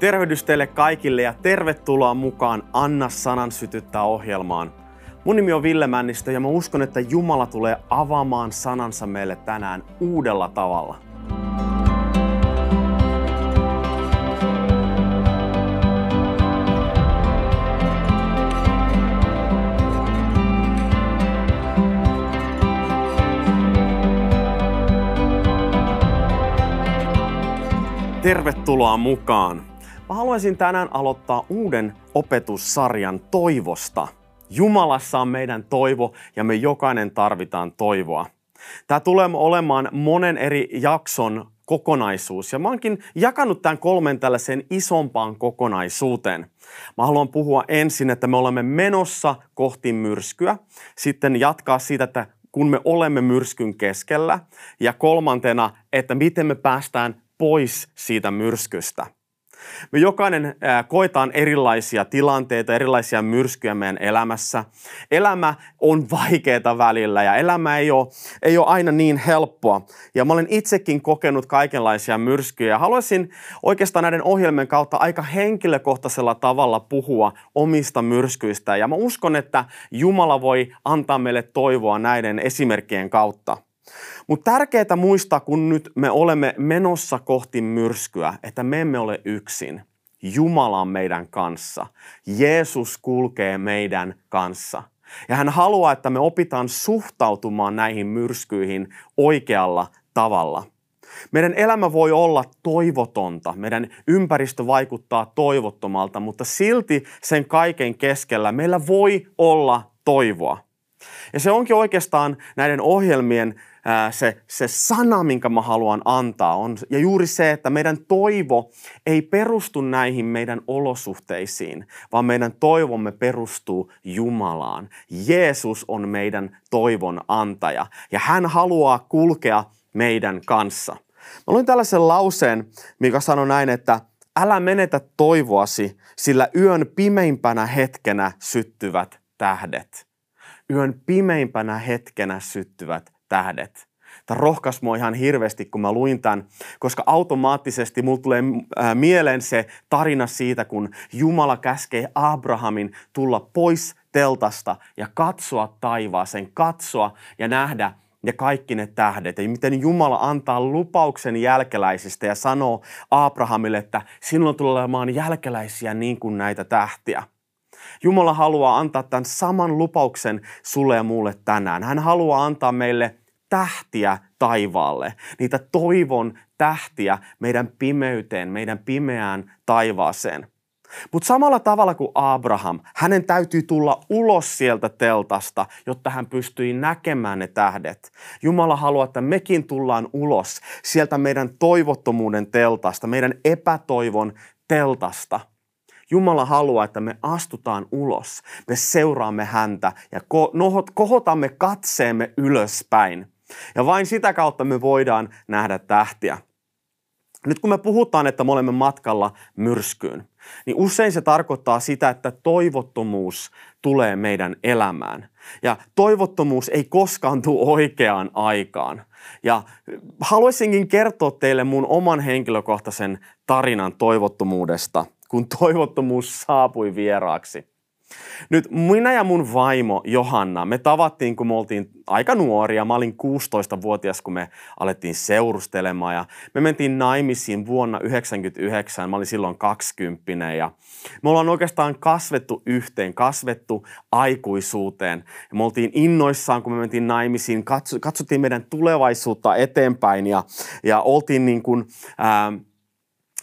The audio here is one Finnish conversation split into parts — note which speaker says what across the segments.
Speaker 1: Tervehdys teille kaikille ja tervetuloa mukaan Anna sanan sytyttää ohjelmaan. Mun nimi on Ville Männistö ja mä uskon, että Jumala tulee avaamaan sanansa meille tänään uudella tavalla. Tervetuloa mukaan! Mä haluaisin tänään aloittaa uuden opetussarjan toivosta. Jumalassa on meidän toivo ja me jokainen tarvitaan toivoa. Tämä tulee olemaan monen eri jakson kokonaisuus ja mä oonkin jakanut tämän kolmen tällaiseen isompaan kokonaisuuteen. Mä haluan puhua ensin, että me olemme menossa kohti myrskyä, sitten jatkaa siitä, että kun me olemme myrskyn keskellä ja kolmantena, että miten me päästään pois siitä myrskystä. Me jokainen koetaan erilaisia tilanteita, erilaisia myrskyjä meidän elämässä. Elämä on vaikeaa välillä ja elämä ei ole, ei ole aina niin helppoa. Ja mä olen itsekin kokenut kaikenlaisia myrskyjä. Haluaisin oikeastaan näiden ohjelmien kautta aika henkilökohtaisella tavalla puhua omista myrskyistä. Ja mä uskon, että Jumala voi antaa meille toivoa näiden esimerkkien kautta. Mutta tärkeää muistaa, kun nyt me olemme menossa kohti myrskyä, että me emme ole yksin. Jumala on meidän kanssa. Jeesus kulkee meidän kanssa. Ja hän haluaa, että me opitaan suhtautumaan näihin myrskyihin oikealla tavalla. Meidän elämä voi olla toivotonta, meidän ympäristö vaikuttaa toivottomalta, mutta silti sen kaiken keskellä meillä voi olla toivoa. Ja se onkin oikeastaan näiden ohjelmien se, se sana, minkä mä haluan antaa, on, ja juuri se, että meidän toivo ei perustu näihin meidän olosuhteisiin, vaan meidän toivomme perustuu Jumalaan. Jeesus on meidän toivon antaja, ja hän haluaa kulkea meidän kanssa. Mä luin tällaisen lauseen, mikä sanoi näin, että älä menetä toivoasi, sillä yön pimeimpänä hetkenä syttyvät tähdet. Yön pimeimpänä hetkenä syttyvät tähdet. Tämä rohkaisi mua ihan hirveästi, kun mä luin tämän, koska automaattisesti mulla tulee äh, mieleen se tarina siitä, kun Jumala käskee Abrahamin tulla pois teltasta ja katsoa taivaaseen, katsoa ja nähdä ja kaikki ne tähdet. Ja miten Jumala antaa lupauksen jälkeläisistä ja sanoo Abrahamille, että sinulla tulee olemaan jälkeläisiä niin kuin näitä tähtiä. Jumala haluaa antaa tämän saman lupauksen sulle ja mulle tänään. Hän haluaa antaa meille tähtiä taivaalle, niitä toivon tähtiä meidän pimeyteen, meidän pimeään taivaaseen. Mutta samalla tavalla kuin Abraham, hänen täytyy tulla ulos sieltä teltasta, jotta hän pystyi näkemään ne tähdet. Jumala haluaa, että mekin tullaan ulos sieltä meidän toivottomuuden teltasta, meidän epätoivon teltasta – Jumala haluaa, että me astutaan ulos, me seuraamme häntä ja ko- kohotamme katseemme ylöspäin. Ja vain sitä kautta me voidaan nähdä tähtiä. Nyt kun me puhutaan, että me olemme matkalla myrskyyn, niin usein se tarkoittaa sitä, että toivottomuus tulee meidän elämään. Ja toivottomuus ei koskaan tule oikeaan aikaan. Ja haluaisinkin kertoa teille mun oman henkilökohtaisen tarinan toivottomuudesta – kun toivottomuus saapui vieraaksi. Nyt minä ja mun vaimo Johanna, me tavattiin, kun me oltiin aika nuoria. Mä olin 16-vuotias, kun me alettiin seurustelemaan ja me mentiin naimisiin vuonna 1999. Mä olin silloin 20 ja me ollaan oikeastaan kasvettu yhteen, kasvettu aikuisuuteen. Ja me oltiin innoissaan, kun me mentiin naimisiin, katsottiin meidän tulevaisuutta eteenpäin ja, ja oltiin niin kuin, ää,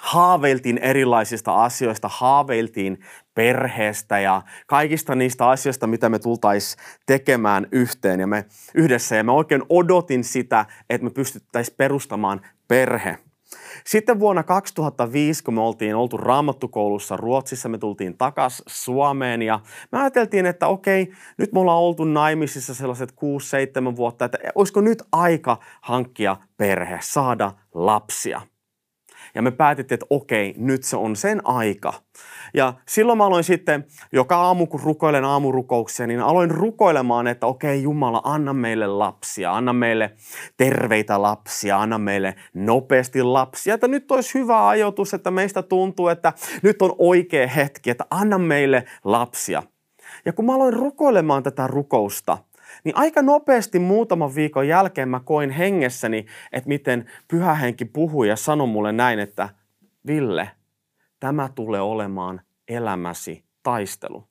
Speaker 1: haaveiltiin erilaisista asioista, haaveiltiin perheestä ja kaikista niistä asioista, mitä me tultaisiin tekemään yhteen ja me yhdessä. Ja mä oikein odotin sitä, että me pystyttäisiin perustamaan perhe. Sitten vuonna 2005, kun me oltiin oltu raamattukoulussa Ruotsissa, me tultiin takas Suomeen ja me ajateltiin, että okei, nyt me ollaan oltu naimisissa sellaiset 6-7 vuotta, että olisiko nyt aika hankkia perhe, saada lapsia – Ja me päätettiin, että okei, nyt se on sen aika. Ja silloin mä aloin sitten, joka aamu kun rukoilen aamurukouksia, niin aloin rukoilemaan, että okei Jumala, anna meille lapsia, anna meille terveitä lapsia, anna meille nopeasti lapsia. Että nyt olisi hyvä ajoitus, että meistä tuntuu, että nyt on oikea hetki, että anna meille lapsia. Ja kun mä aloin rukoilemaan tätä rukousta, niin aika nopeasti muutaman viikon jälkeen mä koin hengessäni, että miten pyhä henki puhui ja sanoi mulle näin, että Ville, tämä tulee olemaan elämäsi taistelu.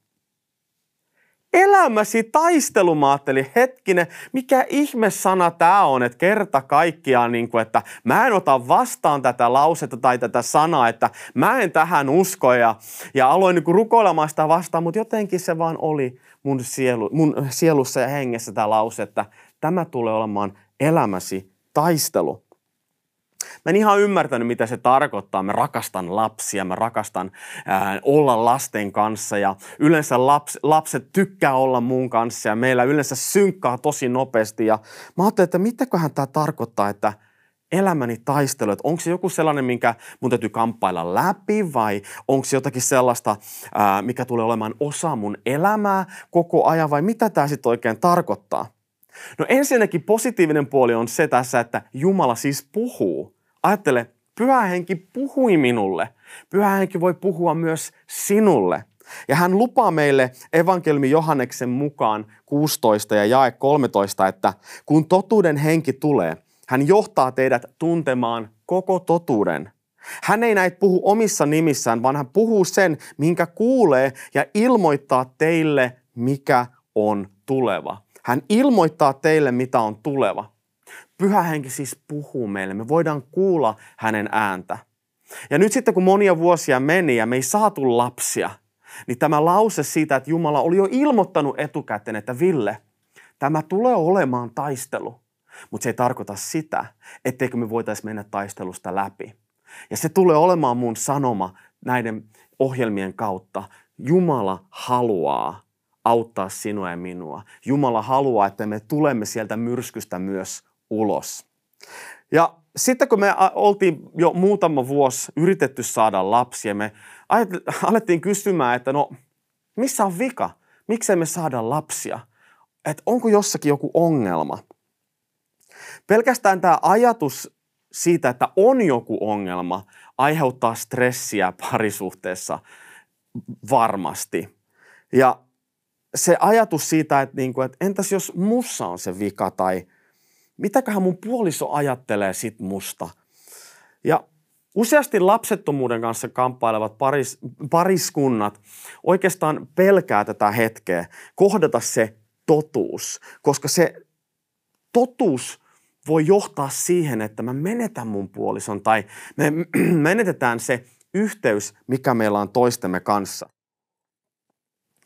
Speaker 1: Elämäsi taistelu, mä ajattelin, hetkinen, mikä ihme sana tämä on, että kerta kaikkiaan, niin kuin, että mä en ota vastaan tätä lausetta tai tätä sanaa, että mä en tähän usko ja, ja aloin niin kuin rukoilemaan sitä vastaan, mutta jotenkin se vaan oli mun, sielu, mun sielussa ja hengessä tämä lause, että tämä tulee olemaan elämäsi taistelu. Mä en ihan ymmärtänyt, mitä se tarkoittaa. Mä rakastan lapsia, mä rakastan ää, olla lasten kanssa ja yleensä laps, lapset tykkää olla mun kanssa ja meillä yleensä synkkaa tosi nopeasti. Ja mä ajattelin, että mitäköhän tämä tarkoittaa, että elämäni taistelu, että onko se joku sellainen, minkä mun täytyy kamppailla läpi vai onko se jotakin sellaista, ää, mikä tulee olemaan osa mun elämää koko ajan vai mitä tämä sitten oikein tarkoittaa? No ensinnäkin positiivinen puoli on se tässä, että Jumala siis puhuu. Ajattele, Pyhä Henki puhui minulle. Pyhä Henki voi puhua myös sinulle. Ja hän lupaa meille evankeliumi Johanneksen mukaan 16 ja jae 13, että kun totuuden henki tulee, hän johtaa teidät tuntemaan koko totuuden. Hän ei näitä puhu omissa nimissään, vaan hän puhuu sen, minkä kuulee ja ilmoittaa teille, mikä on tuleva. Hän ilmoittaa teille, mitä on tuleva. Pyhä henki siis puhuu meille. Me voidaan kuulla hänen ääntä. Ja nyt sitten kun monia vuosia meni ja me ei saatu lapsia, niin tämä lause siitä, että Jumala oli jo ilmoittanut etukäteen, että Ville, tämä tulee olemaan taistelu. Mutta se ei tarkoita sitä, etteikö me voitaisiin mennä taistelusta läpi. Ja se tulee olemaan mun sanoma näiden ohjelmien kautta. Jumala haluaa auttaa sinua ja minua. Jumala haluaa, että me tulemme sieltä myrskystä myös ulos. Ja sitten kun me oltiin jo muutama vuosi yritetty saada lapsia, me alettiin kysymään, että no missä on vika? Miksei me saada lapsia? Että onko jossakin joku ongelma? Pelkästään tämä ajatus siitä, että on joku ongelma, aiheuttaa stressiä parisuhteessa varmasti. Ja se ajatus siitä, että, niin kuin, että entäs jos mussa on se vika tai mitäköhän mun puoliso ajattelee sit musta. Ja useasti lapsettomuuden kanssa kamppailevat paris, pariskunnat oikeastaan pelkää tätä hetkeä, kohdata se totuus, koska se totuus voi johtaa siihen, että mä menetän mun puolison tai me menetetään se yhteys, mikä meillä on toistemme kanssa.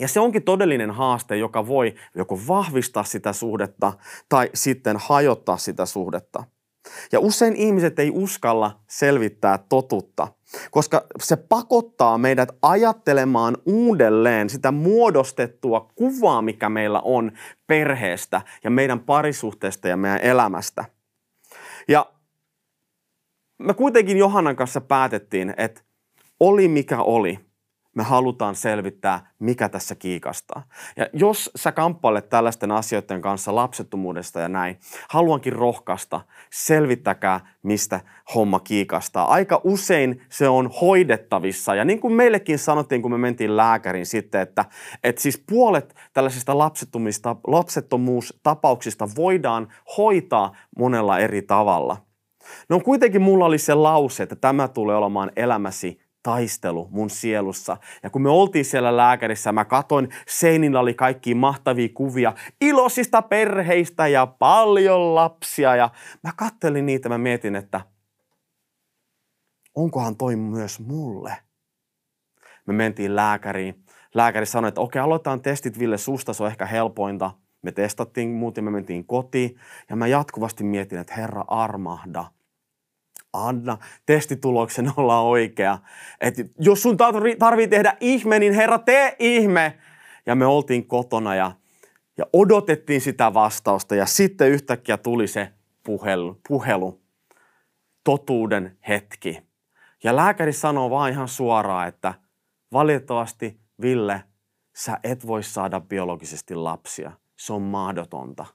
Speaker 1: Ja se onkin todellinen haaste, joka voi joko vahvistaa sitä suhdetta tai sitten hajottaa sitä suhdetta. Ja usein ihmiset ei uskalla selvittää totutta, koska se pakottaa meidät ajattelemaan uudelleen sitä muodostettua kuvaa, mikä meillä on perheestä ja meidän parisuhteesta ja meidän elämästä. Ja me kuitenkin Johannan kanssa päätettiin, että oli mikä oli – me halutaan selvittää, mikä tässä kiikastaa. Ja jos sä kamppailet tällaisten asioiden kanssa lapsettomuudesta ja näin, haluankin rohkaista, selvittäkää, mistä homma kiikastaa. Aika usein se on hoidettavissa. Ja niin kuin meillekin sanottiin, kun me mentiin lääkärin sitten, että, että siis puolet tällaisista lapsettomuustapauksista voidaan hoitaa monella eri tavalla. No kuitenkin mulla oli se lause, että tämä tulee olemaan elämäsi taistelu mun sielussa. Ja kun me oltiin siellä lääkärissä, mä katoin, seinillä oli kaikki mahtavia kuvia iloisista perheistä ja paljon lapsia. Ja mä kattelin niitä, mä mietin, että onkohan toi myös mulle? Me mentiin lääkäriin. Lääkäri sanoi, että okei, aloitetaan testit Ville susta, se on ehkä helpointa. Me testattiin, muuten me mentiin kotiin ja mä jatkuvasti mietin, että Herra armahda – anna testituloksen olla oikea. että jos sun tarvii tehdä ihme, niin Herra, tee ihme. Ja me oltiin kotona ja, ja odotettiin sitä vastausta ja sitten yhtäkkiä tuli se puhelu, puhelu totuuden hetki. Ja lääkäri sanoo vaan ihan suoraan, että valitettavasti Ville, sä et voi saada biologisesti lapsia. Se on mahdotonta.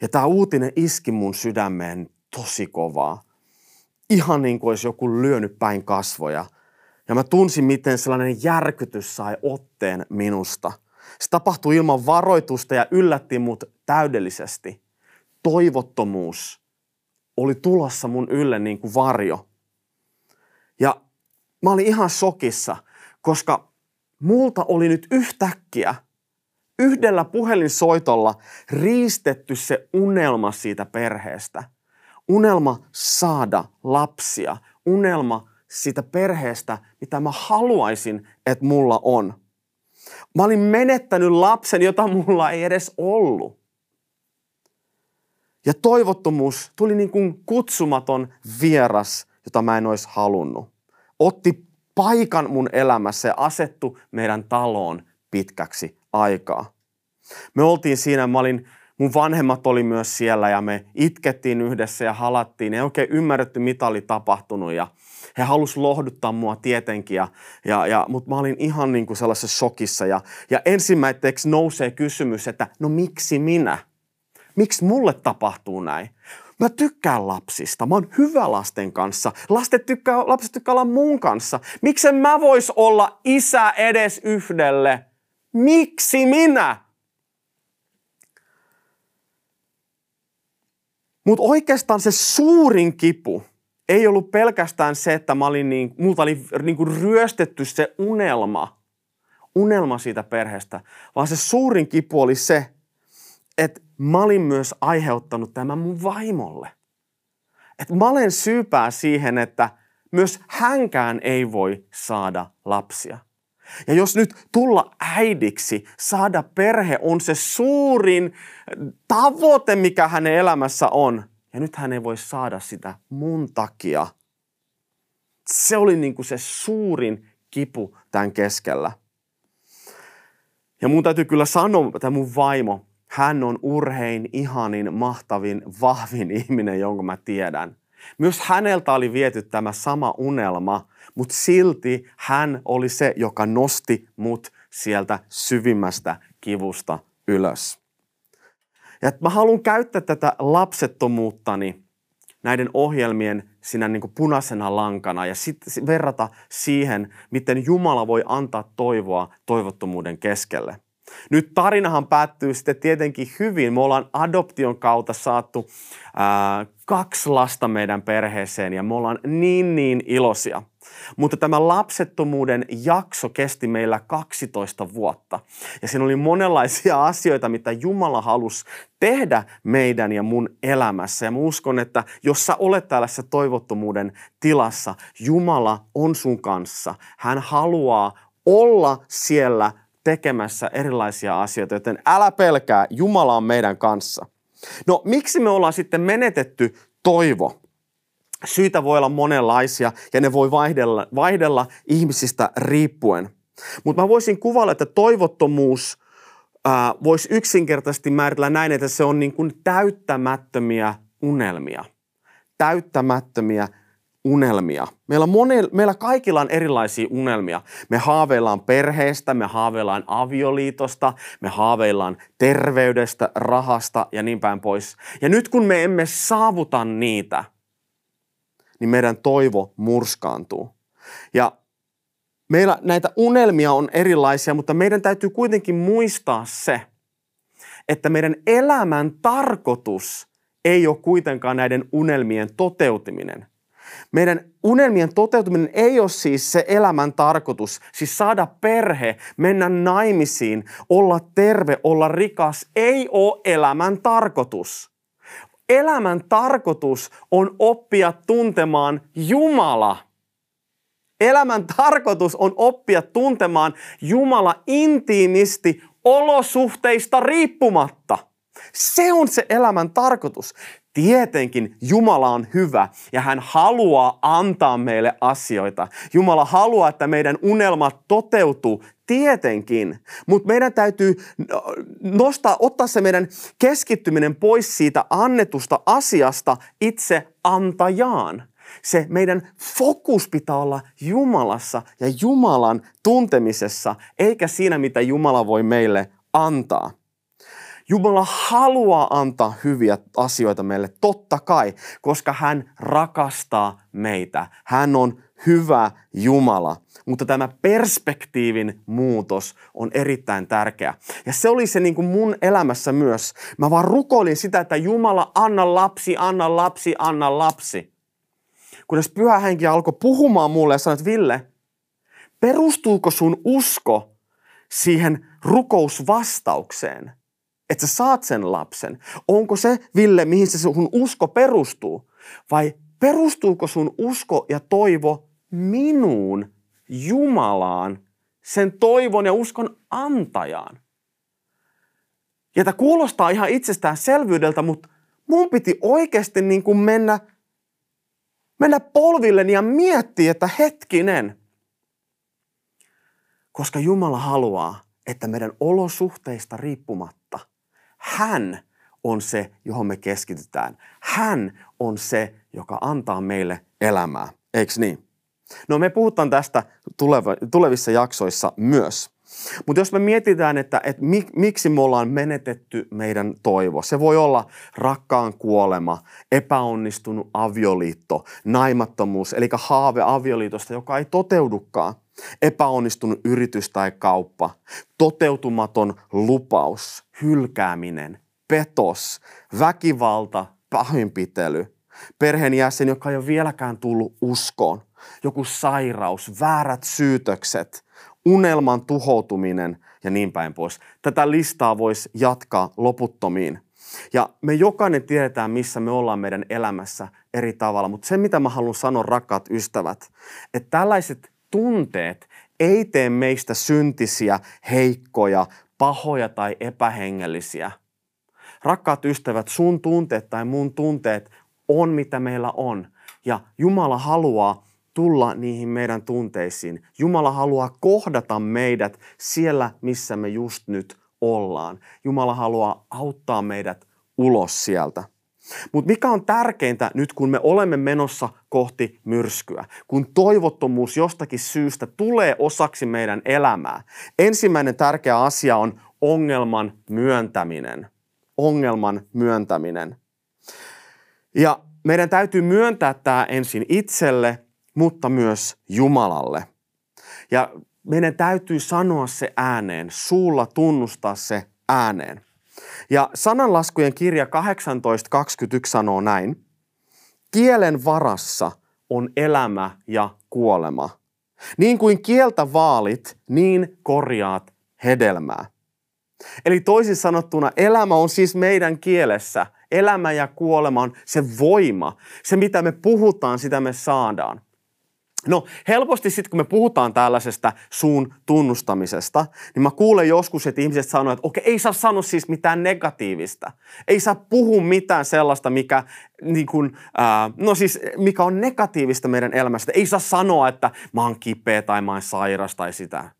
Speaker 1: Ja tämä uutinen iski mun sydämeen tosi kovaa. Ihan niin kuin olisi joku lyönyt päin kasvoja. Ja mä tunsin, miten sellainen järkytys sai otteen minusta. Se tapahtui ilman varoitusta ja yllätti mut täydellisesti. Toivottomuus oli tulossa mun ylle niin kuin varjo. Ja mä olin ihan sokissa, koska multa oli nyt yhtäkkiä yhdellä puhelinsoitolla riistetty se unelma siitä perheestä. Unelma saada lapsia. Unelma siitä perheestä, mitä mä haluaisin, että mulla on. Mä olin menettänyt lapsen, jota mulla ei edes ollut. Ja toivottomuus tuli niin kuin kutsumaton vieras, jota mä en olisi halunnut. Otti paikan mun elämässä ja asettu meidän taloon pitkäksi aikaa. Me oltiin siinä, mä olin, mun vanhemmat oli myös siellä ja me itkettiin yhdessä ja halattiin. Ei oikein ymmärretty, mitä oli tapahtunut ja he halus lohduttaa mua tietenkin, ja, ja, ja, mutta mä olin ihan niin kuin sellaisessa shokissa. Ja, ja ensimmäiseksi nousee kysymys, että no miksi minä? Miksi mulle tapahtuu näin? Mä tykkään lapsista. Mä oon hyvä lasten kanssa. Lastet tykkää, lapset tykkää olla mun kanssa. Miksen mä vois olla isä edes yhdelle? Miksi minä? Mutta oikeastaan se suurin kipu ei ollut pelkästään se, että mä olin niin, multa oli niin kuin ryöstetty se unelma, unelma siitä perheestä, vaan se suurin kipu oli se, että mä olin myös aiheuttanut tämän mun vaimolle. Että mä olen syypää siihen, että myös hänkään ei voi saada lapsia. Ja jos nyt tulla äidiksi, saada perhe on se suurin tavoite, mikä hänen elämässä on. Ja nyt hän ei voi saada sitä mun takia. Se oli niin kuin se suurin kipu tämän keskellä. Ja mun täytyy kyllä sanoa, että mun vaimo, hän on urhein, ihanin, mahtavin, vahvin ihminen, jonka mä tiedän. Myös häneltä oli viety tämä sama unelma, mutta silti hän oli se, joka nosti mut sieltä syvimmästä kivusta ylös. Ja mä haluan käyttää tätä lapsettomuuttani näiden ohjelmien sinä niin kuin punaisena lankana ja sitten verrata siihen, miten Jumala voi antaa toivoa toivottomuuden keskelle. Nyt tarinahan päättyy sitten tietenkin hyvin. Me ollaan adoption kautta saattu kaksi lasta meidän perheeseen ja me ollaan niin niin iloisia. Mutta tämä lapsettomuuden jakso kesti meillä 12 vuotta. Ja siinä oli monenlaisia asioita, mitä Jumala halusi tehdä meidän ja mun elämässä. Ja mä uskon, että jos sä olet tällaisessa toivottomuuden tilassa, Jumala on sun kanssa. Hän haluaa olla siellä tekemässä erilaisia asioita, joten älä pelkää, Jumala on meidän kanssa. No miksi me ollaan sitten menetetty toivo? Syitä voi olla monenlaisia ja ne voi vaihdella, vaihdella ihmisistä riippuen. Mutta mä voisin kuvailla, että toivottomuus voisi yksinkertaisesti määritellä näin, että se on niin kuin täyttämättömiä unelmia. Täyttämättömiä unelmia. Meillä, mone, meillä kaikilla on erilaisia unelmia. Me haaveillaan perheestä, me haaveillaan avioliitosta, me haaveillaan terveydestä, rahasta ja niin päin pois. Ja nyt kun me emme saavuta niitä, niin meidän toivo murskaantuu. Ja meillä näitä unelmia on erilaisia, mutta meidän täytyy kuitenkin muistaa se, että meidän elämän tarkoitus ei ole kuitenkaan näiden unelmien toteutuminen. Meidän unelmien toteutuminen ei ole siis se elämän tarkoitus, siis saada perhe, mennä naimisiin, olla terve, olla rikas, ei ole elämän tarkoitus. Elämän tarkoitus on oppia tuntemaan Jumala. Elämän tarkoitus on oppia tuntemaan Jumala intiimisti olosuhteista riippumatta. Se on se elämän tarkoitus. Tietenkin Jumala on hyvä ja hän haluaa antaa meille asioita. Jumala haluaa, että meidän unelmat toteutuu. Tietenkin, mutta meidän täytyy nostaa, ottaa se meidän keskittyminen pois siitä annetusta asiasta itse antajaan. Se meidän fokus pitää olla Jumalassa ja Jumalan tuntemisessa, eikä siinä, mitä Jumala voi meille antaa. Jumala haluaa antaa hyviä asioita meille, totta kai, koska hän rakastaa meitä. Hän on hyvä Jumala. Mutta tämä perspektiivin muutos on erittäin tärkeä. Ja se oli se niin kuin mun elämässä myös. Mä vaan rukoilin sitä, että Jumala, anna lapsi, anna lapsi, anna lapsi. Kunnes pyhä henki alkoi puhumaan mulle ja sanoi, että Ville, perustuuko sun usko siihen rukousvastaukseen? Että sä saat sen lapsen. Onko se, Ville, mihin se sun usko perustuu? Vai perustuuko sun usko ja toivo minuun, Jumalaan, sen toivon ja uskon antajaan. Ja tämä kuulostaa ihan itsestäänselvyydeltä, mutta mun piti oikeasti niin kuin mennä, mennä polvilleni ja miettiä, että hetkinen. Koska Jumala haluaa, että meidän olosuhteista riippumatta hän on se, johon me keskitytään. Hän on se, joka antaa meille elämää. Eikö niin? No me puhutaan tästä tulevissa jaksoissa myös. Mutta jos me mietitään, että, että mik, miksi me ollaan menetetty meidän toivo. Se voi olla rakkaan kuolema, epäonnistunut avioliitto, naimattomuus, eli haave avioliitosta, joka ei toteudukaan. Epäonnistunut yritys tai kauppa, toteutumaton lupaus, hylkääminen, petos, väkivalta, pahoinpitely, perheenjäsen, joka ei ole vieläkään tullut uskoon joku sairaus, väärät syytökset, unelman tuhoutuminen ja niin päin pois. Tätä listaa voisi jatkaa loputtomiin. Ja me jokainen tiedetään, missä me ollaan meidän elämässä eri tavalla, mutta se mitä mä haluan sanoa, rakkaat ystävät, että tällaiset tunteet ei tee meistä syntisiä, heikkoja, pahoja tai epähengellisiä. Rakkaat ystävät, sun tunteet tai mun tunteet on mitä meillä on. Ja Jumala haluaa, tulla niihin meidän tunteisiin. Jumala haluaa kohdata meidät siellä, missä me just nyt ollaan. Jumala haluaa auttaa meidät ulos sieltä. Mutta mikä on tärkeintä nyt, kun me olemme menossa kohti myrskyä, kun toivottomuus jostakin syystä tulee osaksi meidän elämää. Ensimmäinen tärkeä asia on ongelman myöntäminen. Ongelman myöntäminen. Ja meidän täytyy myöntää tämä ensin itselle mutta myös Jumalalle. Ja meidän täytyy sanoa se ääneen, suulla tunnustaa se ääneen. Ja sananlaskujen kirja 18.21 sanoo näin. Kielen varassa on elämä ja kuolema. Niin kuin kieltä vaalit, niin korjaat hedelmää. Eli toisin sanottuna elämä on siis meidän kielessä. Elämä ja kuolema on se voima. Se mitä me puhutaan, sitä me saadaan. No helposti sitten kun me puhutaan tällaisesta suun tunnustamisesta, niin mä kuulen joskus, että ihmiset sanoo, että okei, ei saa sanoa siis mitään negatiivista. Ei saa puhua mitään sellaista, mikä, niin kun, ää, no siis, mikä on negatiivista meidän elämästä. Ei saa sanoa, että mä oon kipeä tai mä oon sairas tai sitä.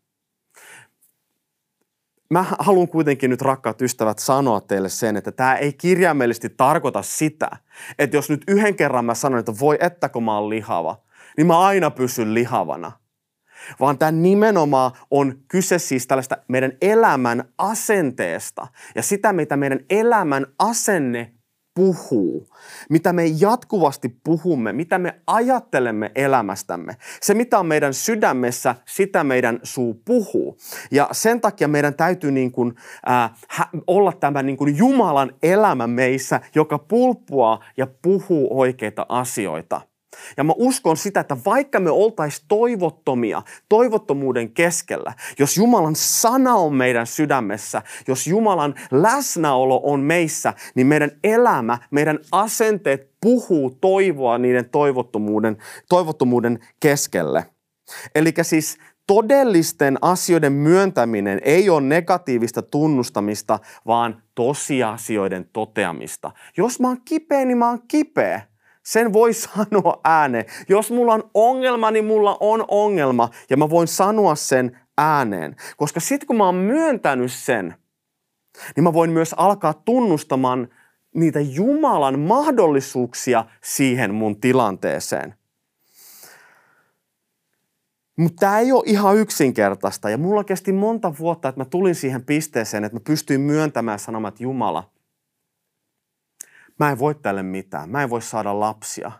Speaker 1: Mä haluan kuitenkin nyt, rakkaat ystävät, sanoa teille sen, että tämä ei kirjaimellisesti tarkoita sitä, että jos nyt yhden kerran mä sanon, että voi että kun mä oon lihava – niin mä aina pysyn lihavana. Vaan tämä nimenomaan on kyse siis tällaista meidän elämän asenteesta ja sitä, mitä meidän elämän asenne puhuu, mitä me jatkuvasti puhumme, mitä me ajattelemme elämästämme. Se, mitä on meidän sydämessä, sitä meidän suu puhuu. Ja sen takia meidän täytyy niin kuin, äh, olla tämä niin kuin Jumalan elämä meissä, joka pulppua ja puhuu oikeita asioita. Ja mä uskon sitä, että vaikka me oltaisiin toivottomia, toivottomuuden keskellä, jos Jumalan sana on meidän sydämessä, jos Jumalan läsnäolo on meissä, niin meidän elämä, meidän asenteet puhuu toivoa niiden toivottomuuden, toivottomuuden keskelle. Eli siis todellisten asioiden myöntäminen ei ole negatiivista tunnustamista, vaan tosiasioiden toteamista. Jos mä oon kipeä, niin mä oon kipeä. Sen voi sanoa ääneen. Jos mulla on ongelma, niin mulla on ongelma ja mä voin sanoa sen ääneen. Koska sit kun mä oon myöntänyt sen, niin mä voin myös alkaa tunnustamaan niitä Jumalan mahdollisuuksia siihen mun tilanteeseen. Mutta tämä ei ole ihan yksinkertaista ja mulla kesti monta vuotta, että mä tulin siihen pisteeseen, että mä pystyin myöntämään sanomat Jumala, mä en voi tälle mitään. Mä en voi saada lapsia,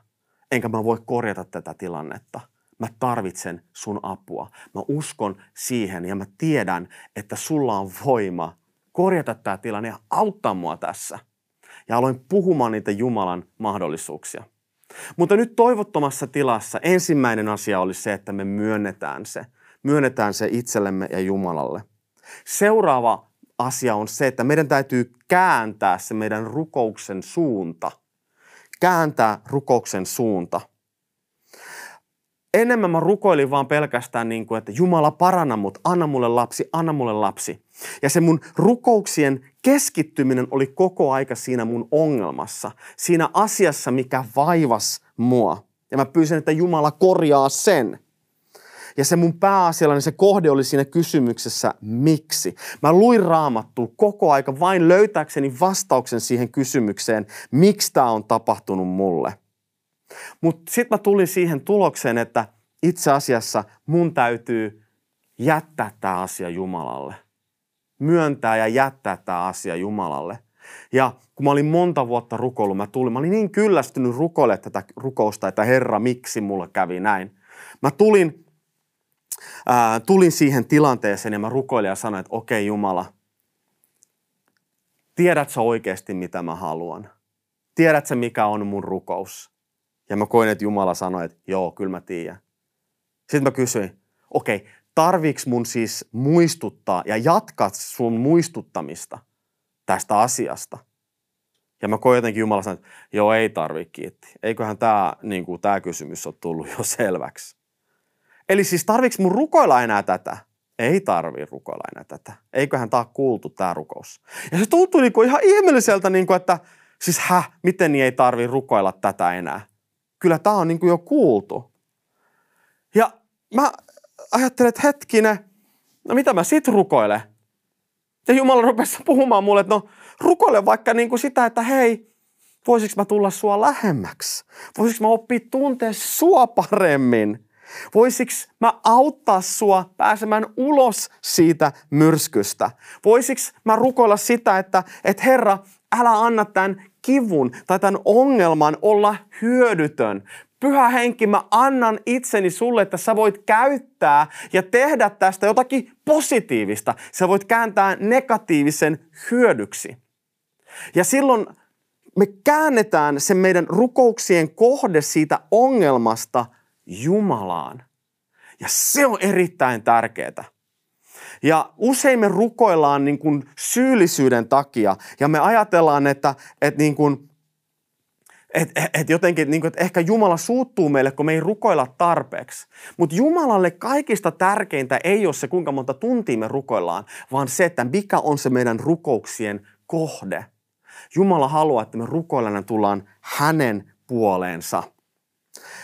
Speaker 1: enkä mä voi korjata tätä tilannetta. Mä tarvitsen sun apua. Mä uskon siihen ja mä tiedän, että sulla on voima korjata tämä tilanne ja auttaa mua tässä. Ja aloin puhumaan niitä Jumalan mahdollisuuksia. Mutta nyt toivottomassa tilassa ensimmäinen asia oli se, että me myönnetään se. Myönnetään se itsellemme ja Jumalalle. Seuraava asia on se, että meidän täytyy kääntää se meidän rukouksen suunta. Kääntää rukouksen suunta. Enemmän mä rukoilin vaan pelkästään niin kuin, että Jumala paranna mut, anna mulle lapsi, anna mulle lapsi. Ja se mun rukouksien keskittyminen oli koko aika siinä mun ongelmassa, siinä asiassa, mikä vaivas mua. Ja mä pyysin, että Jumala korjaa sen. Ja se mun pääasiallinen se kohde oli siinä kysymyksessä, miksi. Mä luin raamattua koko aika vain löytääkseni vastauksen siihen kysymykseen, miksi tämä on tapahtunut mulle. Mutta sitten mä tulin siihen tulokseen, että itse asiassa mun täytyy jättää tämä asia Jumalalle. Myöntää ja jättää tämä asia Jumalalle. Ja kun mä olin monta vuotta rukoillut, mä tulin, mä olin niin kyllästynyt rukoille tätä rukousta, että Herra, miksi mulle kävi näin. Mä tulin, ää, tulin siihen tilanteeseen ja mä rukoilin ja sanoin, että okei okay, Jumala, tiedät sä oikeasti mitä mä haluan? Tiedät sä mikä on mun rukous? Ja mä koin, että Jumala sanoi, että joo, kyllä mä tiedän. Sitten mä kysyin, okei, okay, tarviiks mun siis muistuttaa ja jatkaa sun muistuttamista tästä asiasta? Ja mä koin jotenkin Jumala sanoa, että joo, ei tarvi kiitti. Eiköhän tämä niin kuin, tää kysymys ole tullut jo selväksi. Eli siis tarviks mun rukoilla enää tätä? Ei tarvi rukoilla enää tätä. Eiköhän tää kuultu tää rukous. Ja se tuntui niin kuin ihan ihmeelliseltä, niin kuin, että siis häh, miten niin ei tarvi rukoilla tätä enää? Kyllä tämä on niin kuin jo kuultu. Ja mä ajattelen, että hetkinen, no mitä mä sit rukoilen? Ja Jumala rupesi puhumaan mulle, että no rukoile vaikka niin kuin sitä, että hei, voisiko mä tulla sua lähemmäksi? Voisiko mä oppia tuntea sua paremmin? Voisiko mä auttaa sua pääsemään ulos siitä myrskystä? Voisiko mä rukoilla sitä, että, että Herra, älä anna tämän kivun tai tämän ongelman olla hyödytön. Pyhä henki, mä annan itseni sulle, että sä voit käyttää ja tehdä tästä jotakin positiivista. Sä voit kääntää negatiivisen hyödyksi. Ja silloin me käännetään sen meidän rukouksien kohde siitä ongelmasta Jumalaan. Ja se on erittäin tärkeää. Ja usein me rukoillaan niin kuin syyllisyyden takia ja me ajatellaan, että, että niin kuin, et, et jotenkin, niin kuin, että ehkä Jumala suuttuu meille, kun me ei rukoilla tarpeeksi. Mutta Jumalalle kaikista tärkeintä ei ole se, kuinka monta tuntia me rukoillaan, vaan se, että mikä on se meidän rukouksien kohde. Jumala haluaa, että me rukoillaan tullaan hänen puoleensa.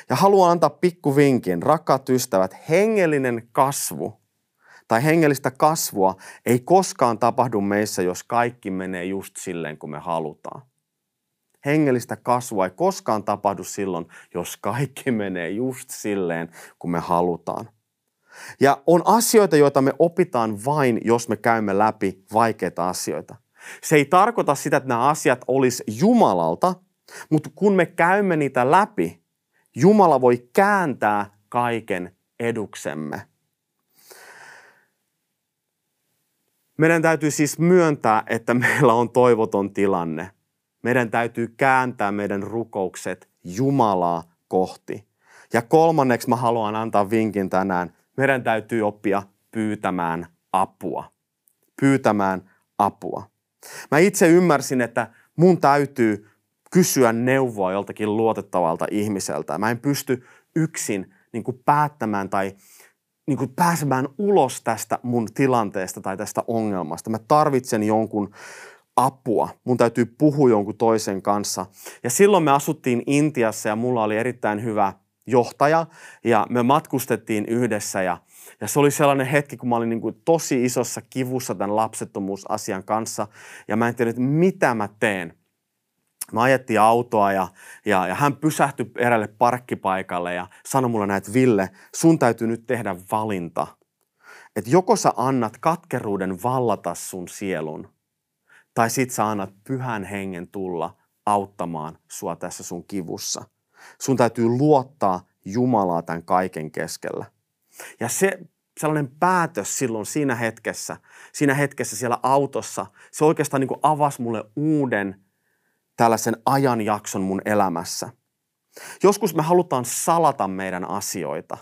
Speaker 1: Ja haluan antaa pikku vinkin, rakkaat ystävät, hengellinen kasvu tai hengellistä kasvua ei koskaan tapahdu meissä, jos kaikki menee just silleen, kuin me halutaan. Hengellistä kasvua ei koskaan tapahdu silloin, jos kaikki menee just silleen, kuin me halutaan. Ja on asioita, joita me opitaan vain, jos me käymme läpi vaikeita asioita. Se ei tarkoita sitä, että nämä asiat olisi Jumalalta, mutta kun me käymme niitä läpi, Jumala voi kääntää kaiken eduksemme. Meidän täytyy siis myöntää, että meillä on toivoton tilanne. Meidän täytyy kääntää meidän rukoukset Jumalaa kohti. Ja kolmanneksi mä haluan antaa vinkin tänään. Meidän täytyy oppia pyytämään apua. Pyytämään apua. Mä itse ymmärsin, että mun täytyy kysyä neuvoa joltakin luotettavalta ihmiseltä. Mä en pysty yksin niin kuin päättämään tai niin kuin pääsemään ulos tästä mun tilanteesta tai tästä ongelmasta. Mä tarvitsen jonkun apua. Mun täytyy puhua jonkun toisen kanssa. Ja silloin me asuttiin Intiassa ja mulla oli erittäin hyvä johtaja ja me matkustettiin yhdessä ja, ja se oli sellainen hetki, kun mä olin niin kuin tosi isossa kivussa tämän lapsettomuusasian kanssa ja mä en tiedä, mitä mä teen. Mä ajettiin autoa ja, ja, ja hän pysähtyi erälle parkkipaikalle ja sanoi mulle näin, että Ville, sun täytyy nyt tehdä valinta. Että joko sä annat katkeruuden vallata sun sielun, tai sit sä annat pyhän hengen tulla auttamaan sua tässä sun kivussa. Sun täytyy luottaa Jumalaa tämän kaiken keskellä. Ja se sellainen päätös silloin siinä hetkessä, siinä hetkessä siellä autossa, se oikeastaan niin kuin avasi mulle uuden tällaisen ajanjakson mun elämässä. Joskus me halutaan salata meidän asioita.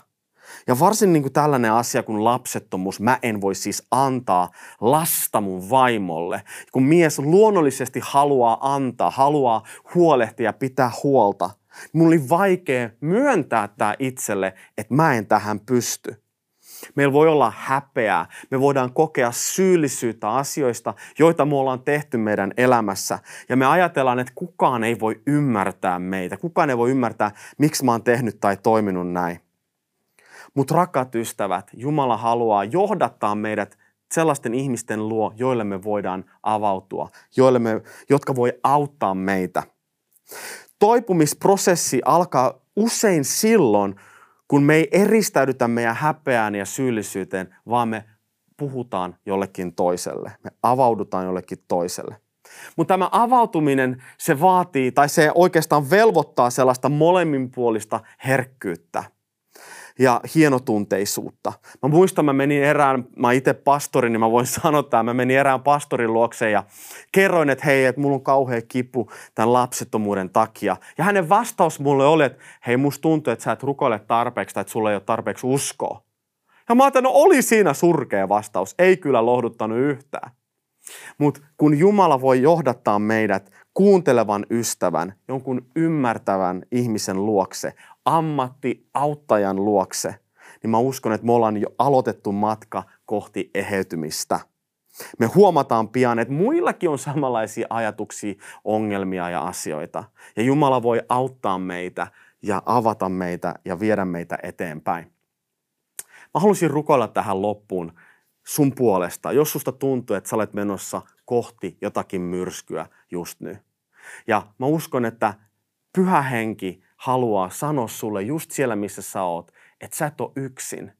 Speaker 1: Ja varsin niin kuin tällainen asia kuin lapsettomuus, mä en voi siis antaa lasta mun vaimolle. Kun mies luonnollisesti haluaa antaa, haluaa huolehtia pitää huolta, mun oli vaikea myöntää tämä itselle, että mä en tähän pysty. Meillä voi olla häpeää. Me voidaan kokea syyllisyyttä asioista, joita me ollaan tehty meidän elämässä. Ja me ajatellaan, että kukaan ei voi ymmärtää meitä. Kukaan ei voi ymmärtää, miksi mä oon tehnyt tai toiminut näin. Mutta rakkaat ystävät, Jumala haluaa johdattaa meidät sellaisten ihmisten luo, joille me voidaan avautua, joille me, jotka voi auttaa meitä. Toipumisprosessi alkaa usein silloin, kun me ei eristäydytä meidän häpeään ja syyllisyyteen, vaan me puhutaan jollekin toiselle. Me avaudutaan jollekin toiselle. Mutta tämä avautuminen, se vaatii tai se oikeastaan velvoittaa sellaista molemminpuolista herkkyyttä – ja hienotunteisuutta. Mä muistan, mä menin erään, mä itse pastori, niin mä voin sanoa että mä menin erään pastorin luokse ja kerroin, että hei, että mulla on kauhea kipu tämän lapsettomuuden takia. Ja hänen vastaus mulle oli, että hei, musta tuntuu, että sä et rukoile tarpeeksi tai että sulla ei ole tarpeeksi uskoa. Ja mä ajattelin, no oli siinä surkea vastaus, ei kyllä lohduttanut yhtään. Mutta kun Jumala voi johdattaa meidät kuuntelevan ystävän, jonkun ymmärtävän ihmisen luokse, ammattiauttajan luokse, niin mä uskon, että me ollaan jo aloitettu matka kohti eheytymistä. Me huomataan pian, että muillakin on samanlaisia ajatuksia, ongelmia ja asioita. Ja Jumala voi auttaa meitä ja avata meitä ja viedä meitä eteenpäin. Mä haluaisin rukoilla tähän loppuun sun puolesta, jos susta tuntuu, että sä olet menossa kohti jotakin myrskyä just nyt. Ja mä uskon, että pyhä henki haluaa sanoa sulle just siellä, missä sä oot, että sä et ole yksin.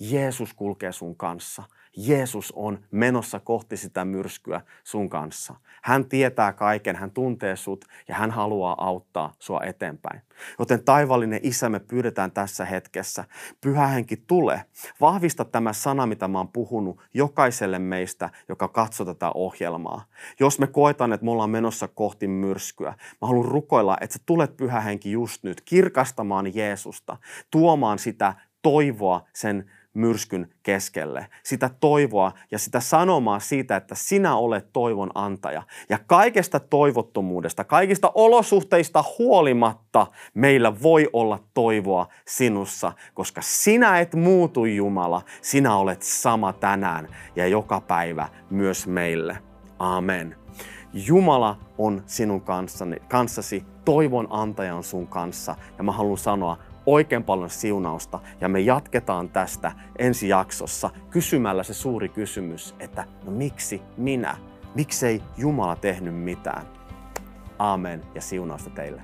Speaker 1: Jeesus kulkee sun kanssa. Jeesus on menossa kohti sitä myrskyä sun kanssa. Hän tietää kaiken, hän tuntee sut ja hän haluaa auttaa sua eteenpäin. Joten taivallinen isä, me pyydetään tässä hetkessä. Pyhä henki tule. Vahvista tämä sana, mitä mä oon puhunut jokaiselle meistä, joka katsoo tätä ohjelmaa. Jos me koetaan, että me ollaan menossa kohti myrskyä, mä haluan rukoilla, että sä tulet pyhä henki just nyt kirkastamaan Jeesusta, tuomaan sitä toivoa sen myrskyn keskelle. Sitä toivoa ja sitä sanomaa siitä, että sinä olet toivon antaja. Ja kaikesta toivottomuudesta, kaikista olosuhteista huolimatta meillä voi olla toivoa sinussa, koska sinä et muutu Jumala, sinä olet sama tänään ja joka päivä myös meille. Amen. Jumala on sinun kanssasi, toivon antaja on sun kanssa ja mä haluan sanoa, oikein paljon siunausta ja me jatketaan tästä ensi jaksossa kysymällä se suuri kysymys, että no miksi minä? Miksei Jumala tehnyt mitään? Amen ja siunausta teille.